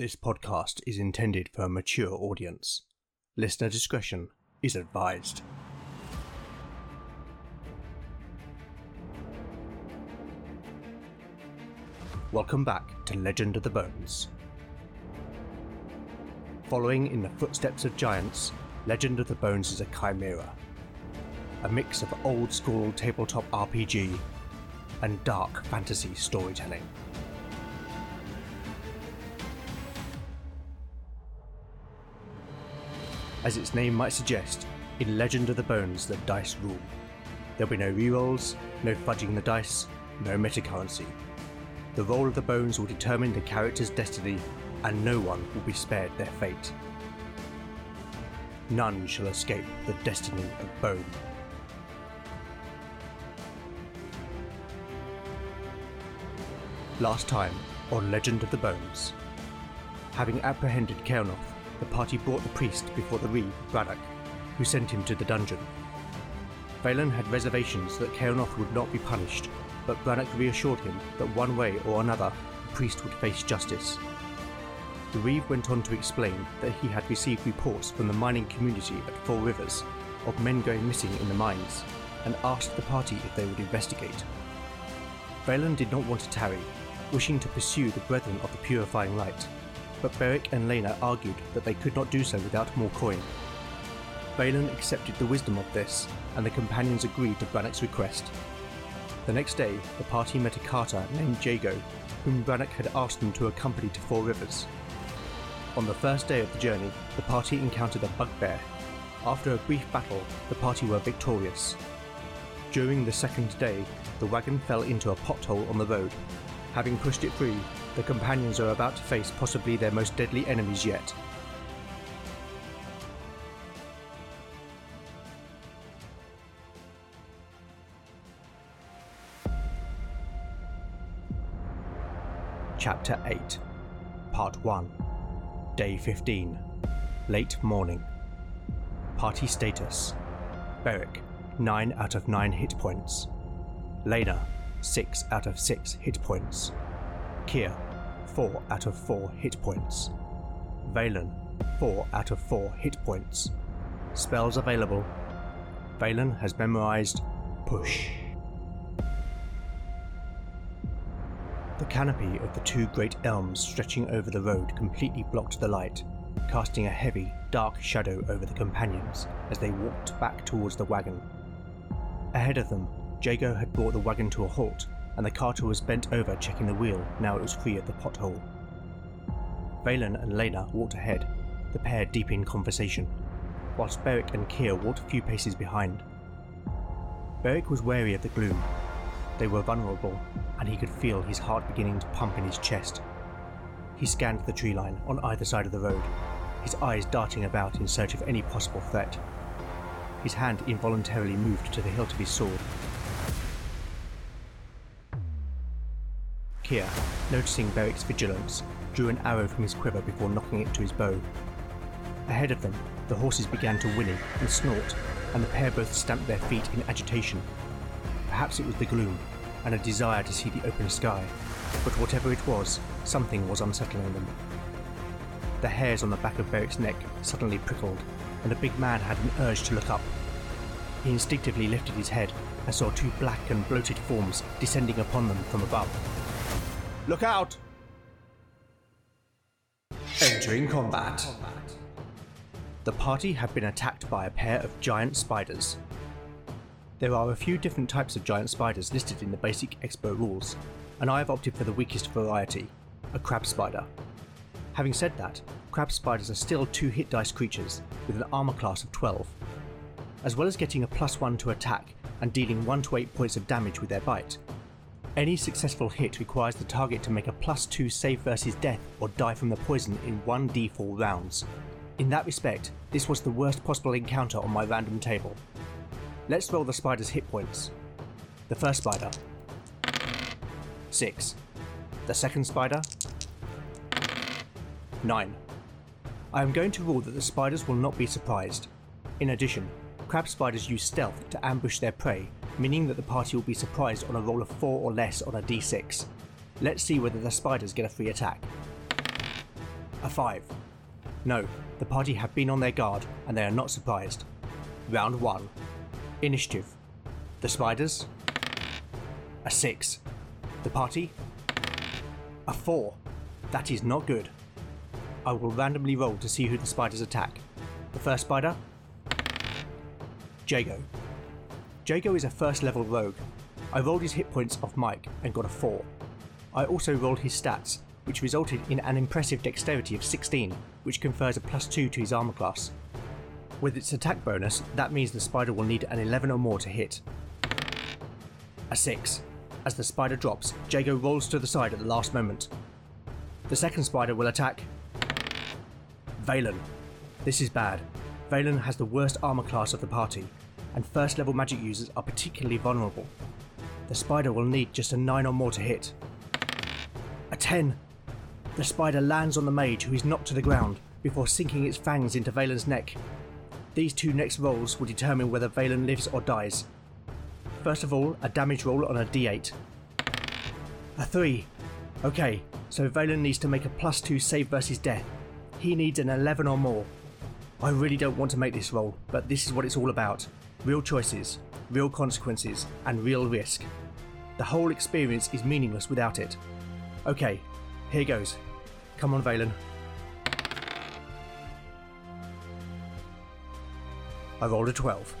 This podcast is intended for a mature audience. Listener discretion is advised. Welcome back to Legend of the Bones. Following in the footsteps of giants, Legend of the Bones is a chimera. A mix of old school tabletop RPG and dark fantasy storytelling. As its name might suggest, in Legend of the Bones, the dice rule. There'll be no rerolls, no fudging the dice, no metacurrency. The roll of the bones will determine the character's destiny, and no one will be spared their fate. None shall escape the destiny of Bone. Last time on Legend of the Bones. Having apprehended Kelnoth, the party brought the priest before the Reeve, Braddock, who sent him to the dungeon. Valen had reservations that Kelnoth would not be punished, but Braddock reassured him that one way or another the priest would face justice. The Reeve went on to explain that he had received reports from the mining community at Four Rivers of men going missing in the mines, and asked the party if they would investigate. Valen did not want to tarry, wishing to pursue the Brethren of the Purifying Light, but Beric and Lena argued that they could not do so without more coin. Valen accepted the wisdom of this, and the companions agreed to Brannock's request. The next day, the party met a carter named Jago, whom Brannock had asked them to accompany to Four Rivers. On the first day of the journey, the party encountered a bugbear. After a brief battle, the party were victorious. During the second day, the wagon fell into a pothole on the road. Having pushed it free, the companions are about to face possibly their most deadly enemies yet. Chapter 8 Part 1 Day 15 Late Morning. Party Status. Beric 9 out of 9 hit points. Lena 6 out of 6 hit points. Kier 4 out of 4 hit points. Valen 4 out of 4 hit points. Spells available. Valen has memorized Push. The canopy of the two great elms stretching over the road completely blocked the light, casting a heavy, dark shadow over the companions as they walked back towards the wagon. Ahead of them, Jago had brought the wagon to a halt, and the carter was bent over checking the wheel now it was free of the pothole. Valen and Lena walked ahead, the pair deep in conversation, whilst Beric and Kier walked a few paces behind. Beric was wary of the gloom. They were vulnerable, and he could feel his heart beginning to pump in his chest. He scanned the tree line on either side of the road, his eyes darting about in search of any possible threat. His hand involuntarily moved to the hilt of his sword. Noticing Beric's vigilance, drew an arrow from his quiver before nocking it to his bow. Ahead of them, the horses began to whinny and snort, and the pair both stamped their feet in agitation. Perhaps it was the gloom, and a desire to see the open sky, but whatever it was, something was unsettling them. The hairs on the back of Beric's neck suddenly prickled, and the big man had an urge to look up. He instinctively lifted his head and saw two black and bloated forms descending upon them from above. Look out! Entering combat. The party have been attacked by a pair of giant spiders, there are a few different types of giant spiders listed in the basic expert rules, and I have opted for the weakest variety, a crab spider. Having said that, crab spiders are still two hit dice creatures with an armor class of 12. As well as getting a plus 1 to attack and dealing 1 to 8 points of damage with their bite, any successful hit requires the target to make a plus 2 save versus death or die from the poison in 1d4 rounds. In that respect, this was the worst possible encounter on my random table, Let's roll the spider's hit points. The first spider. 6. The second spider. 9. I am going to rule that the spiders will not be surprised. In addition, crab spiders use stealth to ambush their prey, meaning that the party will be surprised on a roll of 4 or less on a d6. Let's see whether the spiders get a free attack. A 5. No, the party have been on their guard and they are not surprised. Round 1. Initiative. The spiders. A 6. The party. A 4. That is not good. I will randomly roll to see who the spiders attack. The first spider. Jago. Jago is a first level rogue. I rolled his hit points off Mike and got a 4. I also rolled his stats, which resulted in an impressive dexterity of 16, which confers a plus 2 to his armor class. With its attack bonus, that means the spider will need an 11 or more to hit. A 6. As the spider drops, Jago rolls to the side at the last moment. The second spider will attack. Valen. This is bad. Valen has the worst armor class of the party, and first level magic users are particularly vulnerable. The spider will need just a 9 or more to hit. A 10. The spider lands on the mage who is knocked to the ground before sinking its fangs into Valen's neck. These two next rolls will determine whether Valen lives or dies. First of all, a damage roll on a d8. A 3. Okay, so Valen needs to make a plus 2 save versus death. He needs an 11 or more. I really don't want to make this roll, but this is what it's all about real choices, real consequences, and real risk. The whole experience is meaningless without it. Okay, here goes. Come on, Valen. I rolled a 12.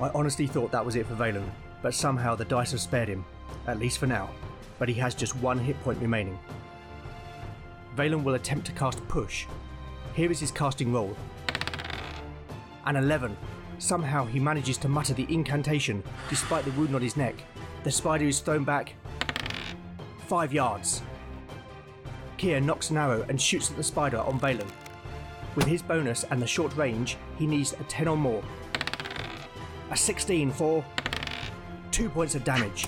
I honestly thought that was it for Valen, but somehow the dice have spared him, at least for now, but he has just one hit point remaining. Valen will attempt to cast Push. Here is his casting roll. An 11. Somehow he manages to mutter the incantation despite the wound on his neck. The spider is thrown back. Five yards. Kier nocks an arrow and shoots at the spider on Valen. With his bonus and the short range, he needs a 10 or more. A 16 for 2 points of damage.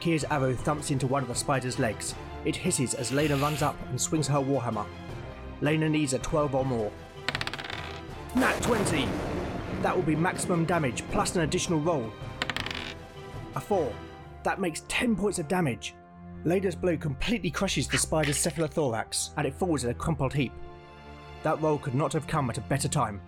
Kier's arrow thumps into one of the spider's legs. It hisses as Lena runs up and swings her warhammer. Lena needs a 12 or more. Nat 20! That will be maximum damage plus an additional roll. A 4. That makes 10 points of damage. Lena's blow completely crushes the spider's cephalothorax and it falls in a crumpled heap. That roll could not have come at a better time.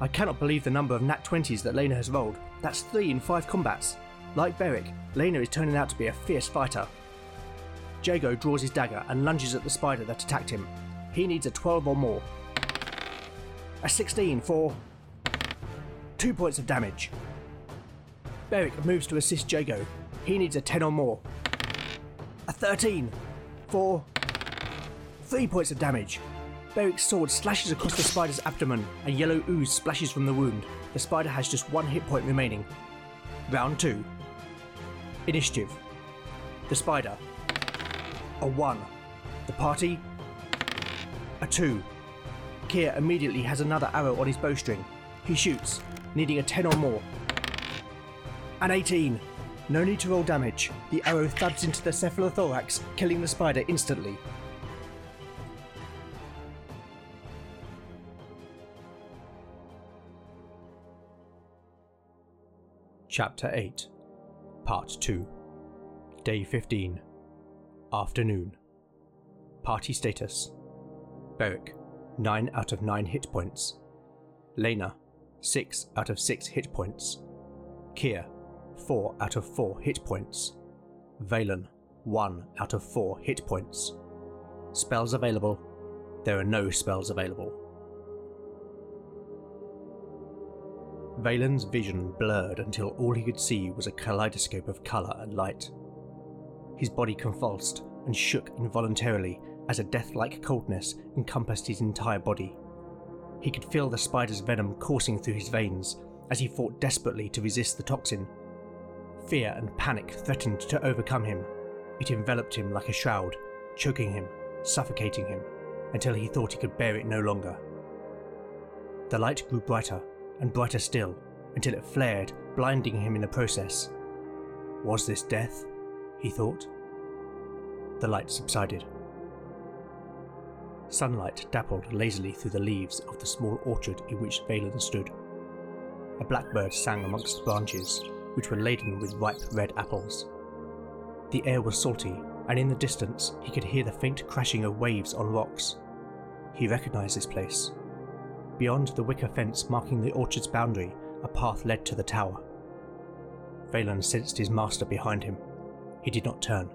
I cannot believe the number of nat 20s that Lena has rolled. That's 3 in 5 combats. Like Beric, Lena is turning out to be a fierce fighter. Jago draws his dagger and lunges at the spider that attacked him. He needs a 12 or more. A 16 for 2 points of damage. Beric moves to assist Jago. He needs a 10 or more. A 13 4. 3 points of damage. Beric's sword slashes across the spider's abdomen and yellow ooze splashes from the wound. The spider has just one hit point remaining. Round 2. Initiative. The spider. A 1. The party. A 2. Kier immediately has another arrow on his bowstring. He shoots, needing a 10 or more. An 18. No need to roll damage. The arrow thuds into the cephalothorax, killing the spider instantly. Chapter 8 Part 2 Day 15 Afternoon Party status Beric 9 out of 9 hit points Lena 6 out of 6 hit points. Kier 4 out of 4 hit points. Valen 1 out of 4 hit points. Spells available. There are no spells available. Valen's vision blurred until all he could see was a kaleidoscope of colour and light. His body convulsed and shook involuntarily as a death like coldness encompassed his entire body. He could feel the spider's venom coursing through his veins as he fought desperately to resist the toxin. Fear and panic threatened to overcome him. It enveloped him like a shroud, choking him, suffocating him, until he thought he could bear it no longer. The light grew brighter and brighter still until it flared, blinding him in the process. Was this death? he thought. The light subsided. Sunlight dappled lazily through the leaves of the small orchard in which Valen stood. A blackbird sang amongst the branches, which were laden with ripe red apples. The air was salty, and in the distance he could hear the faint crashing of waves on rocks. He recognized this place. Beyond the wicker fence marking the orchard's boundary, a path led to the tower. Valen sensed his master behind him. He did not turn,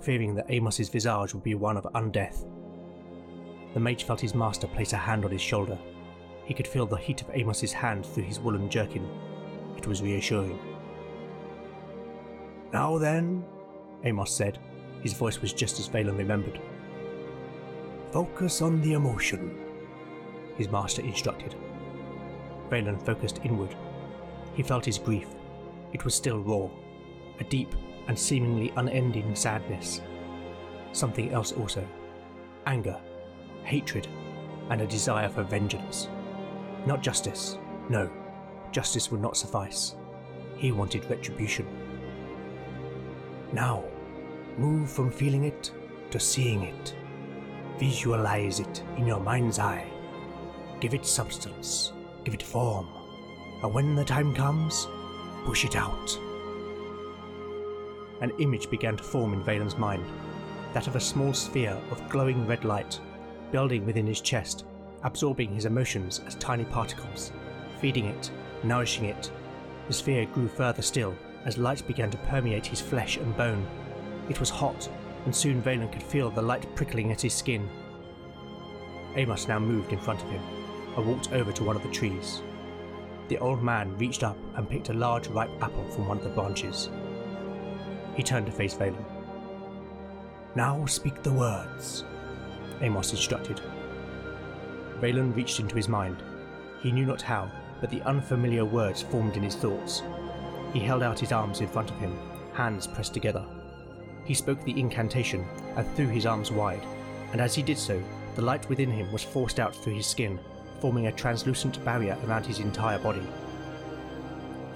fearing that Amos's visage would be one of undeath. The mage felt his master place a hand on his shoulder. He could feel the heat of Amos's hand through his woolen jerkin. It was reassuring. Now then, Amos said. His voice was just as Valen remembered. Focus on the emotion, his master instructed. Valen focused inward. He felt his grief. It was still raw, a deep and seemingly unending sadness. Something else also anger, hatred, and a desire for vengeance. Not justice, no, justice would not suffice. He wanted retribution. Now, move from feeling it to seeing it. Visualize it in your mind's eye. Give it substance, give it form, and when the time comes, push it out. An image began to form in Valen's mind, that of a small sphere of glowing red light, building within his chest, absorbing his emotions as tiny particles, feeding it, nourishing it. The sphere grew further still as light began to permeate his flesh and bone. It was hot, and soon Valen could feel the light prickling at his skin. Amos now moved in front of him and walked over to one of the trees. The old man reached up and picked a large ripe apple from one of the branches. He turned to face Valen. Now speak the words, Amos instructed. Valen reached into his mind. He knew not how, but the unfamiliar words formed in his thoughts. He held out his arms in front of him, hands pressed together. He spoke the incantation and threw his arms wide, and as he did so, the light within him was forced out through his skin, forming a translucent barrier around his entire body.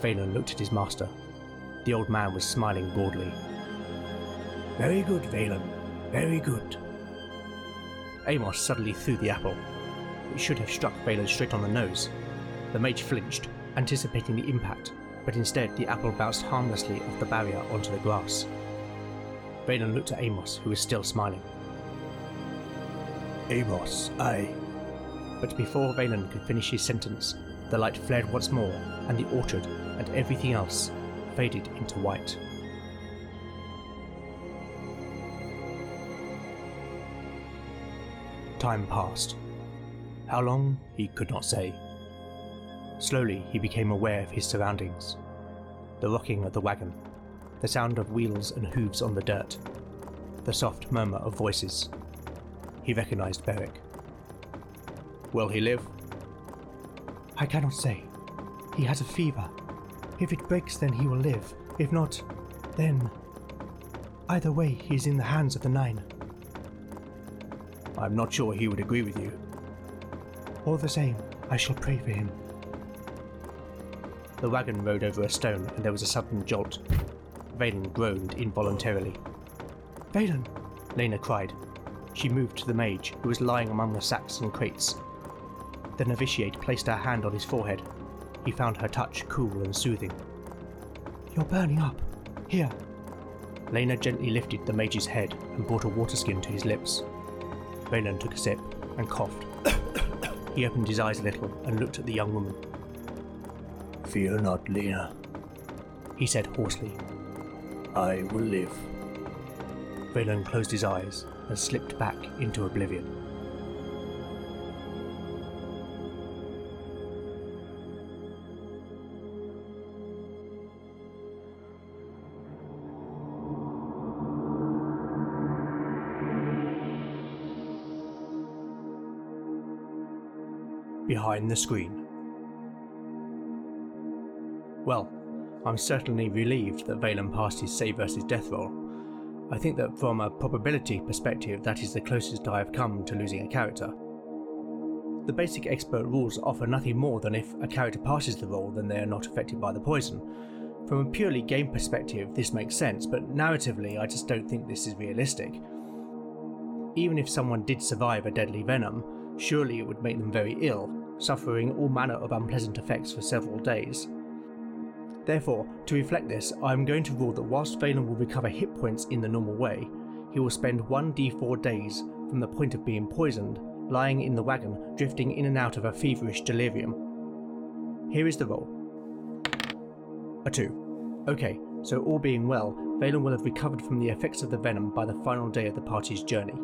Valen looked at his master. The old man was smiling broadly. Very good, Valen. Very good. Amos suddenly threw the apple. It should have struck Valen straight on the nose. The mage flinched, anticipating the impact, but instead the apple bounced harmlessly off the barrier onto the grass. Valen looked at Amos, who was still smiling. Amos, I. But before Valen could finish his sentence, the light flared once more, and the orchard and everything else faded into white. Time passed. How long, he could not say. Slowly, he became aware of his surroundings the rocking of the wagon, the sound of wheels and hooves on the dirt, the soft murmur of voices. He recognized Beric. Will he live? I cannot say. He has a fever. If it breaks, then he will live. If not, then. Either way, he is in the hands of the Nine. I'm not sure he would agree with you. All the same, I shall pray for him. The wagon rode over a stone and there was a sudden jolt. Valen groaned involuntarily. Valen! Lena cried. She moved to the mage, who was lying among the sacks and crates. The novitiate placed her hand on his forehead. He found her touch cool and soothing. You're burning up. Here. Lena gently lifted the mage's head and brought a water skin to his lips. Valen took a sip and coughed. he opened his eyes a little and looked at the young woman. Fear not, Lena, he said hoarsely. I will live. Valen closed his eyes and slipped back into oblivion. Behind the screen. Well, I'm certainly relieved that Valen passed his save versus death roll. I think that from a probability perspective, that is the closest I have come to losing a character. The basic expert rules offer nothing more than if a character passes the roll, then they are not affected by the poison. From a purely game perspective, this makes sense, but narratively, I just don't think this is realistic. Even if someone did survive a deadly venom, surely it would make them very ill, suffering all manner of unpleasant effects for several days. Therefore, to reflect this, I am going to rule that whilst Valen will recover hit points in the normal way, he will spend 1d4 days from the point of being poisoned lying in the wagon, drifting in and out of a feverish delirium. Here is the roll. A 2. Okay, so all being well, Valen will have recovered from the effects of the venom by the final day of the party's journey.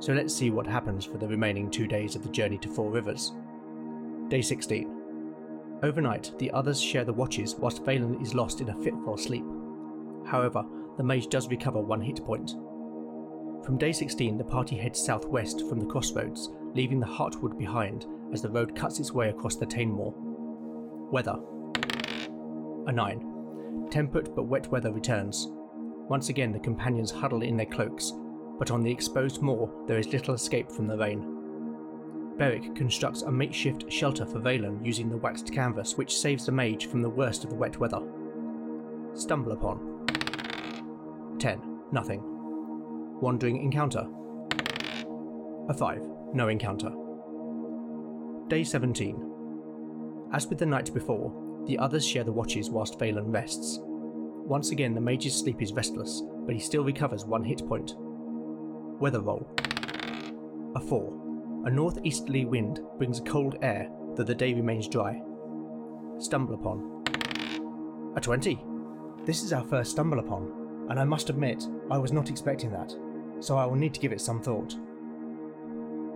So let's see what happens for the remaining two days of the journey to Four Rivers. Day 16. Overnight, the others share the watches whilst Valen is lost in a fitful sleep. However, the mage does recover one hit point. From day 16, the party heads southwest from the crossroads, leaving the Heartwood behind as the road cuts its way across the Tainmoor. Weather A 9. Temperate but wet weather returns. Once again, the companions huddle in their cloaks, but on the exposed moor there is little escape from the rain. Beric constructs a makeshift shelter for Valen using the waxed canvas, which saves the mage from the worst of the wet weather. Stumble upon. 10. Nothing. Wandering encounter. A 5. No encounter. Day 17. As with the night before, the others share the watches whilst Valen rests. Once again, the mage's sleep is restless, but he still recovers one hit point. Weather roll. A 4. A northeasterly wind brings cold air, though the day remains dry. Stumble upon. A 20. This is our first stumble upon, and I must admit, I was not expecting that, so I will need to give it some thought.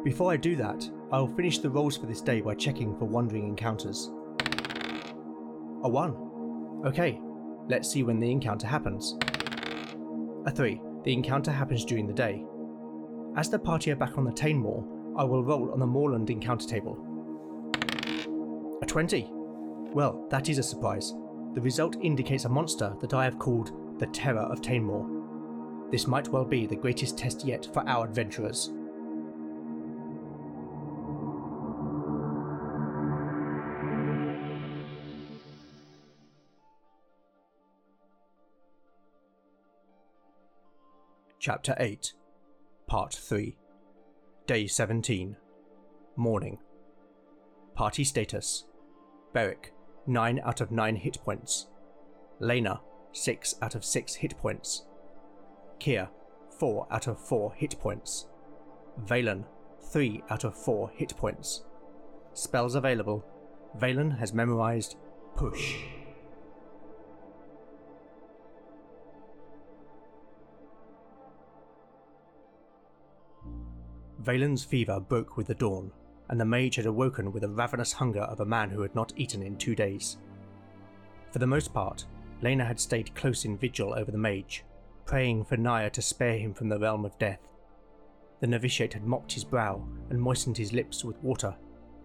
Before I do that, I will finish the rolls for this day by checking for wandering encounters. A 1. Okay, let's see when the encounter happens. A 3. The encounter happens during the day. As the party are back on the Tainmoor, I will roll on the Moorland encounter table. A 20! Well, that is a surprise. The result indicates a monster that I have called the Terror of Tainmoor. This might well be the greatest test yet for our adventurers. Chapter 8 Part 3 Day 17 Morning Party status Beric 9 out of 9 hit points. Lena 6 out of 6 hit points. Kier 4 out of 4 hit points. Valen 3 out of 4 hit points. Spells available. Valen has memorized Push. Valen's fever broke with the dawn, and the mage had awoken with the ravenous hunger of a man who had not eaten in two days. For the most part, Lena had stayed close in vigil over the mage, praying for Naya to spare him from the realm of death. The novitiate had mopped his brow and moistened his lips with water,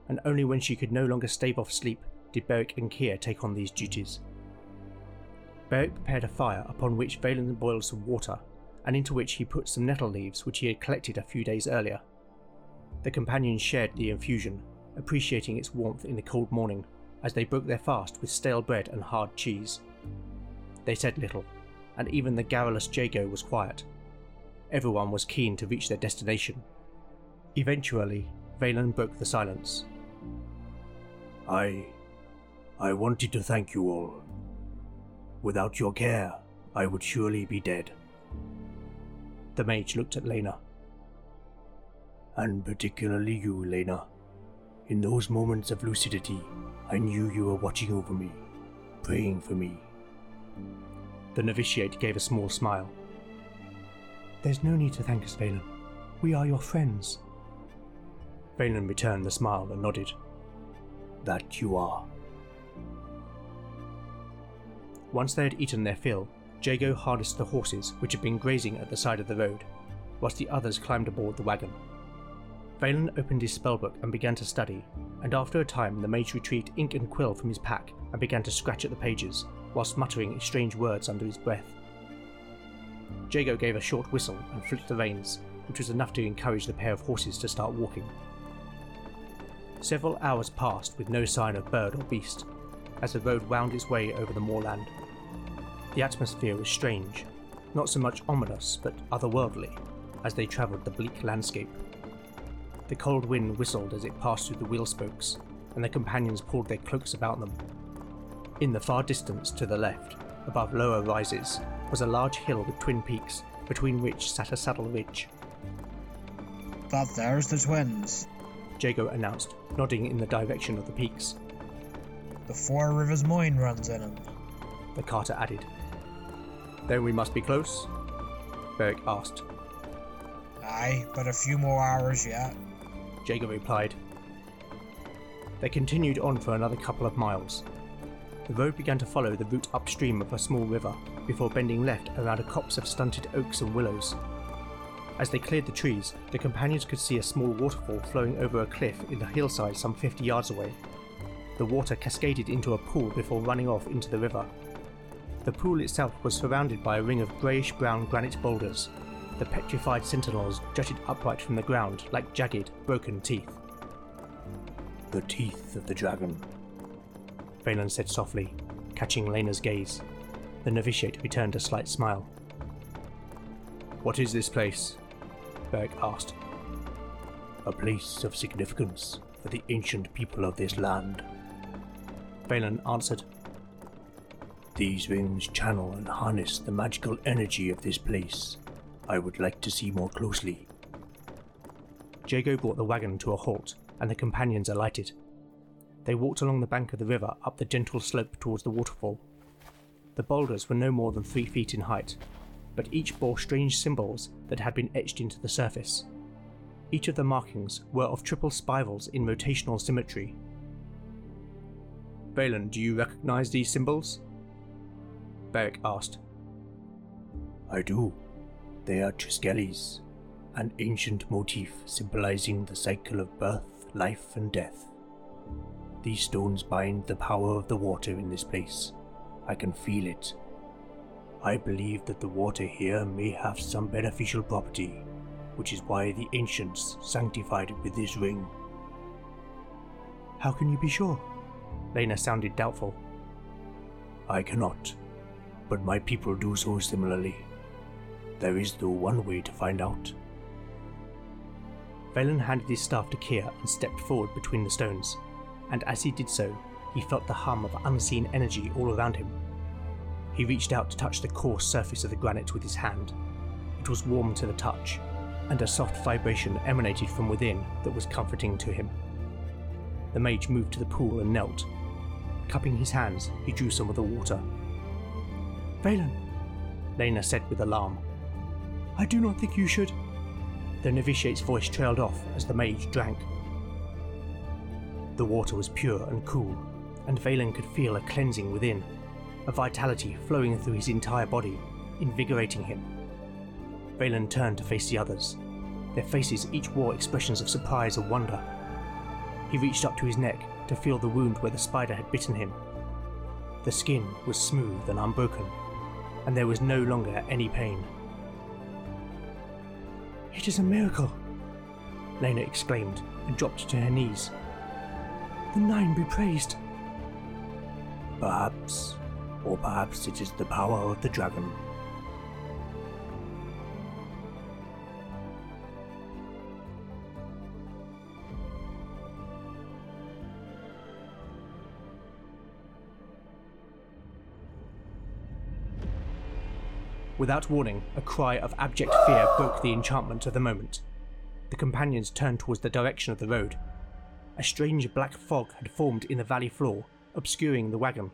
and only when she could no longer stave off sleep did Beric and Kier take on these duties. Beric prepared a fire upon which Valen boiled some water and into which he put some nettle leaves which he had collected a few days earlier. The companions shared the infusion, appreciating its warmth in the cold morning as they broke their fast with stale bread and hard cheese. They said little, and even the garrulous Jago was quiet. Everyone was keen to reach their destination. Eventually, Valen broke the silence. I. I wanted to thank you all. Without your care, I would surely be dead. The mage looked at Lena. And particularly you, Lena. In those moments of lucidity, I knew you were watching over me, praying for me. The novitiate gave a small smile. There's no need to thank us, Valen. We are your friends. Valen returned the smile and nodded. That you are. Once they had eaten their fill, Jago harnessed the horses which had been grazing at the side of the road, whilst the others climbed aboard the wagon. Valen opened his spellbook and began to study, and after a time the mage retrieved ink and quill from his pack and began to scratch at the pages, whilst muttering strange words under his breath. Jago gave a short whistle and flicked the reins, which was enough to encourage the pair of horses to start walking. Several hours passed with no sign of bird or beast, as the road wound its way over the moorland. The atmosphere was strange, not so much ominous, but otherworldly, as they travelled the bleak landscape. The cold wind whistled as it passed through the wheel spokes, and the companions pulled their cloaks about them. In the far distance to the left, above lower rises, was a large hill with twin peaks, between which sat a saddle ridge. That there's the twins. Jago announced, nodding in the direction of the peaks. The Four Rivers Mine runs in 'em. The carter added. Then we must be close? Beric asked. Aye, but a few more hours yet. Jago replied. They continued on for another couple of miles. The road began to follow the route upstream of a small river before bending left around a copse of stunted oaks and willows. As they cleared the trees, the companions could see a small waterfall flowing over a cliff in the hillside some 50 yards away. The water cascaded into a pool before running off into the river. The pool itself was surrounded by a ring of greyish brown granite boulders. The petrified sentinels jutted upright from the ground like jagged, broken teeth. The teeth of the dragon. Valen said softly, catching Lena's gaze. The novitiate returned a slight smile. What is this place? Beric asked. A place of significance for the ancient people of this land. Valen answered. These rings channel and harness the magical energy of this place. I would like to see more closely. Jago brought the wagon to a halt, and the companions alighted. They walked along the bank of the river up the gentle slope towards the waterfall. The boulders were no more than three feet in height, but each bore strange symbols that had been etched into the surface. Each of the markings were of triple spirals in rotational symmetry. Valen, do you recognize these symbols? Beric asked. I do. They are Triskelli's, an ancient motif symbolizing the cycle of birth, life, and death. These stones bind the power of the water in this place. I can feel it. I believe that the water here may have some beneficial property, which is why the ancients sanctified it with this ring. How can you be sure? Lena sounded doubtful. I cannot, but my people do so similarly. There is, though, one way to find out. Valen handed his staff to Kier and stepped forward between the stones, and as he did so, he felt the hum of unseen energy all around him. He reached out to touch the coarse surface of the granite with his hand. It was warm to the touch, and a soft vibration emanated from within that was comforting to him. The mage moved to the pool and knelt. Cupping his hands, he drew some of the water. Valen, Lena said with alarm. I do not think you should. The novitiate's voice trailed off as the mage drank. The water was pure and cool, and Valen could feel a cleansing within, a vitality flowing through his entire body, invigorating him. Valen turned to face the others. Their faces each wore expressions of surprise or wonder. He reached up to his neck to feel the wound where the spider had bitten him. The skin was smooth and unbroken, and there was no longer any pain. It is a miracle, Lena exclaimed and dropped to her knees. The Nine be praised. Perhaps, or perhaps it is the power of the dragon. Without warning, a cry of abject fear broke the enchantment of the moment. The companions turned towards the direction of the road. A strange black fog had formed in the valley floor, obscuring the wagon.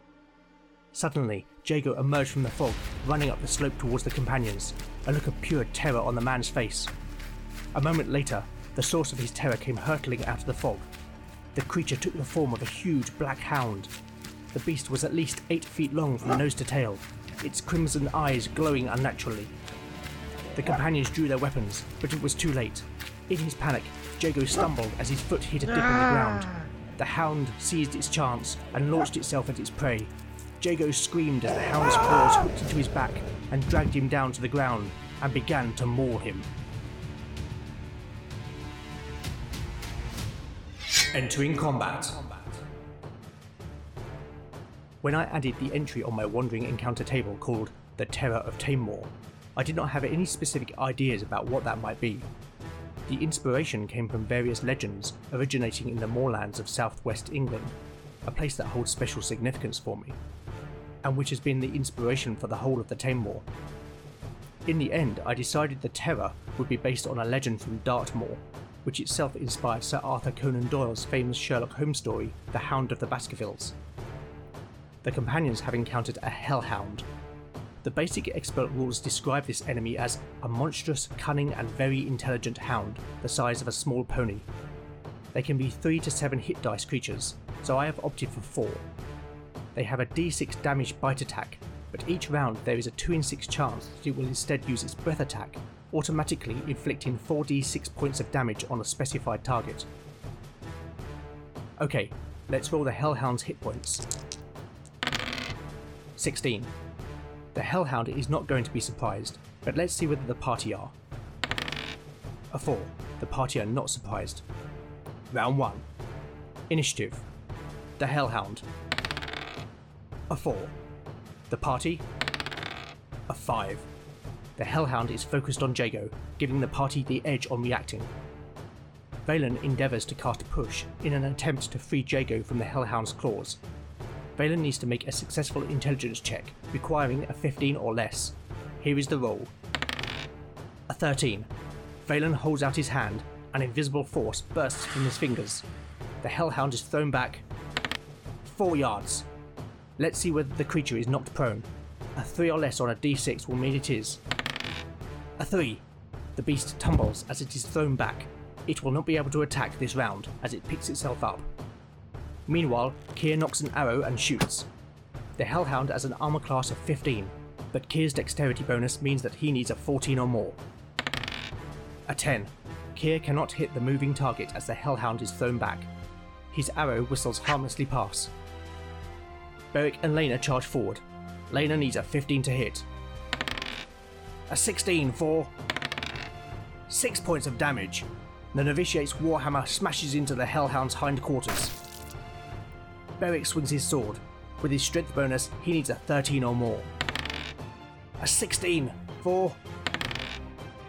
Suddenly, Jago emerged from the fog, running up the slope towards the companions, a look of pure terror on the man's face. A moment later, the source of his terror came hurtling out of the fog. The creature took the form of a huge black hound. The beast was at least eight feet long from nose to tail, its crimson eyes glowing unnaturally. The companions drew their weapons, but it was too late. In his panic, Jago stumbled as his foot hit a dip in the ground. The hound seized its chance and launched itself at its prey. Jago screamed as the hound's claws hooked into his back and dragged him down to the ground and began to maul him. Entering combat. When I added the entry on my wandering encounter table called The Terror of Tainmoor, I did not have any specific ideas about what that might be. The inspiration came from various legends originating in the moorlands of southwest England, a place that holds special significance for me, and which has been the inspiration for the whole of the Tainmoor. In the end, I decided the terror would be based on a legend from Dartmoor, which itself inspired Sir Arthur Conan Doyle's famous Sherlock Holmes story, The Hound of the Baskervilles. The companions have encountered a hellhound. The basic expert rules describe this enemy as a monstrous, cunning, and very intelligent hound the size of a small pony. They can be 3 to 7 hit dice creatures, so I have opted for 4. They have a d6 damage bite attack, but each round there is a 2 in 6 chance that it will instead use its breath attack, automatically inflicting 4d6 points of damage on a specified target. Okay, let's roll the Hellhound's hit points. 16. The Hellhound is not going to be surprised, but let's see whether the party are. A 4. The party are not surprised. Round 1. Initiative. The Hellhound. A 4. The party. A 5. The Hellhound is focused on Jago, giving the party the edge on reacting. Valen endeavours to cast a Push in an attempt to free Jago from the Hellhound's claws. Valen needs to make a successful intelligence check, requiring a 15 or less. Here is the roll. A 13. Valen holds out his hand, an invisible force bursts from his fingers. The Hellhound is thrown back. Four yards. Let's see whether the creature is knocked prone. A 3 or less on a d6 will mean it is. A 3. The beast tumbles as it is thrown back. It will not be able to attack this round as it picks itself up. Meanwhile, Kier nocks an arrow and shoots. The Hellhound has an armor class of 15, but Kier's dexterity bonus means that he needs a 14 or more. A 10. Kier cannot hit the moving target as the Hellhound is thrown back. His arrow whistles harmlessly past. Beric and Lena charge forward. Lena needs a 15 to hit. A 16 for 6 points of damage. The novitiate's warhammer smashes into the Hellhound's hindquarters. Beric swings his sword. With his strength bonus, he needs a 13 or more. A 16 for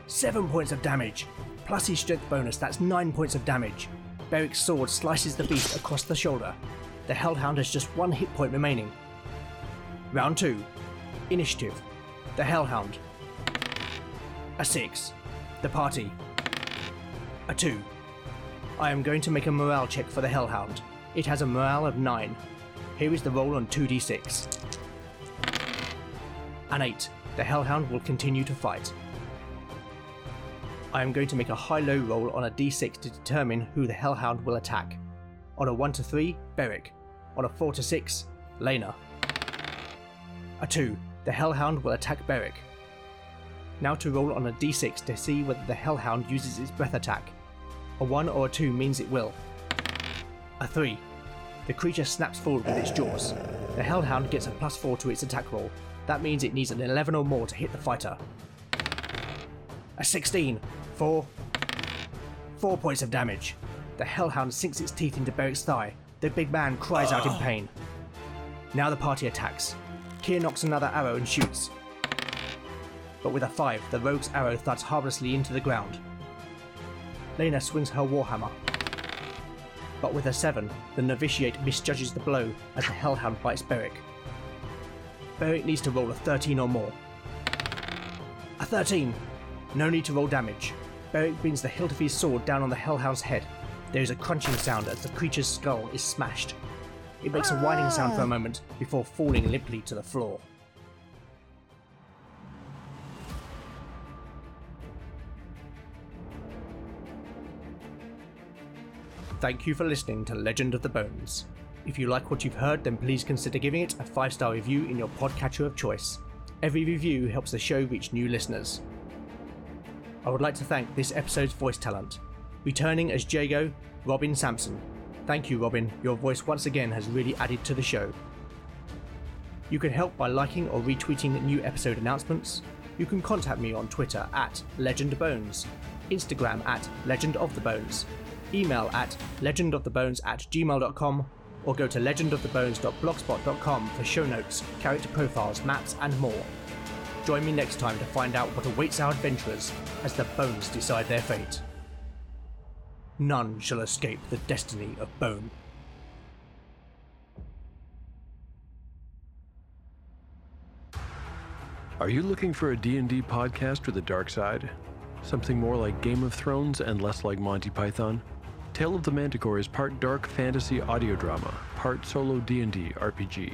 7 points of damage. Plus his strength bonus, that's 9 points of damage. Beric's sword slices the beast across the shoulder. The Hellhound has just one hit point remaining. Round 2. Initiative. The Hellhound. A 6. The party. A 2. I am going to make a morale check for the Hellhound. It has a morale of 9. Here is the roll on 2d6. An 8. The Hellhound will continue to fight. I am going to make a high-low roll on a d6 to determine who the Hellhound will attack. On a 1 to 3, Beric. On a 4 to 6, Lena. A 2. The Hellhound will attack Beric. Now to roll on a d6 to see whether the Hellhound uses its breath attack. A 1 or a 2 means it will. A 3. The creature snaps forward with its jaws. The Hellhound gets a plus 4 to its attack roll. That means it needs an 11 or more to hit the fighter. A 16 for 4 points of damage. The Hellhound sinks its teeth into Beric's thigh. The big man cries out in ah. pain. Now the party attacks. Kier nocks another arrow and shoots. But with a 5, the rogue's arrow thuds harmlessly into the ground. Lena swings her warhammer. But with a 7, the novitiate misjudges the blow as the Hellhound bites Beric. Beric needs to roll a 13 or more. A 13! No need to roll damage. Beric brings the hilt of his sword down on the Hellhound's head. There is a crunching sound as the creature's skull is smashed. It makes a whining sound for a ah. moment before falling limply to the floor. Thank you for listening to Legend of the Bones. If you like what you've heard, then please consider giving it a 5 star review in your podcatcher of choice. Every review helps the show reach new listeners. I would like to thank this episode's voice talent. Returning as Jago, Robin Sampson. Thank you, Robin. Your voice once again has really added to the show. You can help by liking or retweeting new episode announcements. You can contact me on Twitter at LegendBones, Instagram at LegendOfTheBones, email at legendofthebones at gmail.com, or go to legendofthebones.blogspot.com for show notes, character profiles, maps, and more. Join me next time to find out what awaits our adventurers as the bones decide their fate. None shall escape the destiny of Bone. Are you looking for a D&D podcast with a dark side? Something more like Game of Thrones and less like Monty Python? Tale of the Manticore is part dark fantasy audio drama, part solo D&D RPG.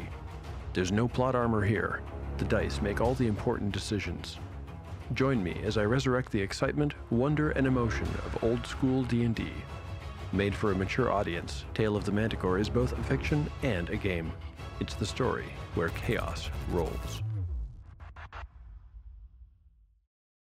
There's no plot armor here. The dice make all the important decisions. Join me as I resurrect the excitement, wonder, and emotion of old school D&D. Made for a mature audience, Tale of the Manticore is both a fiction and a game. It's the story where chaos rolls.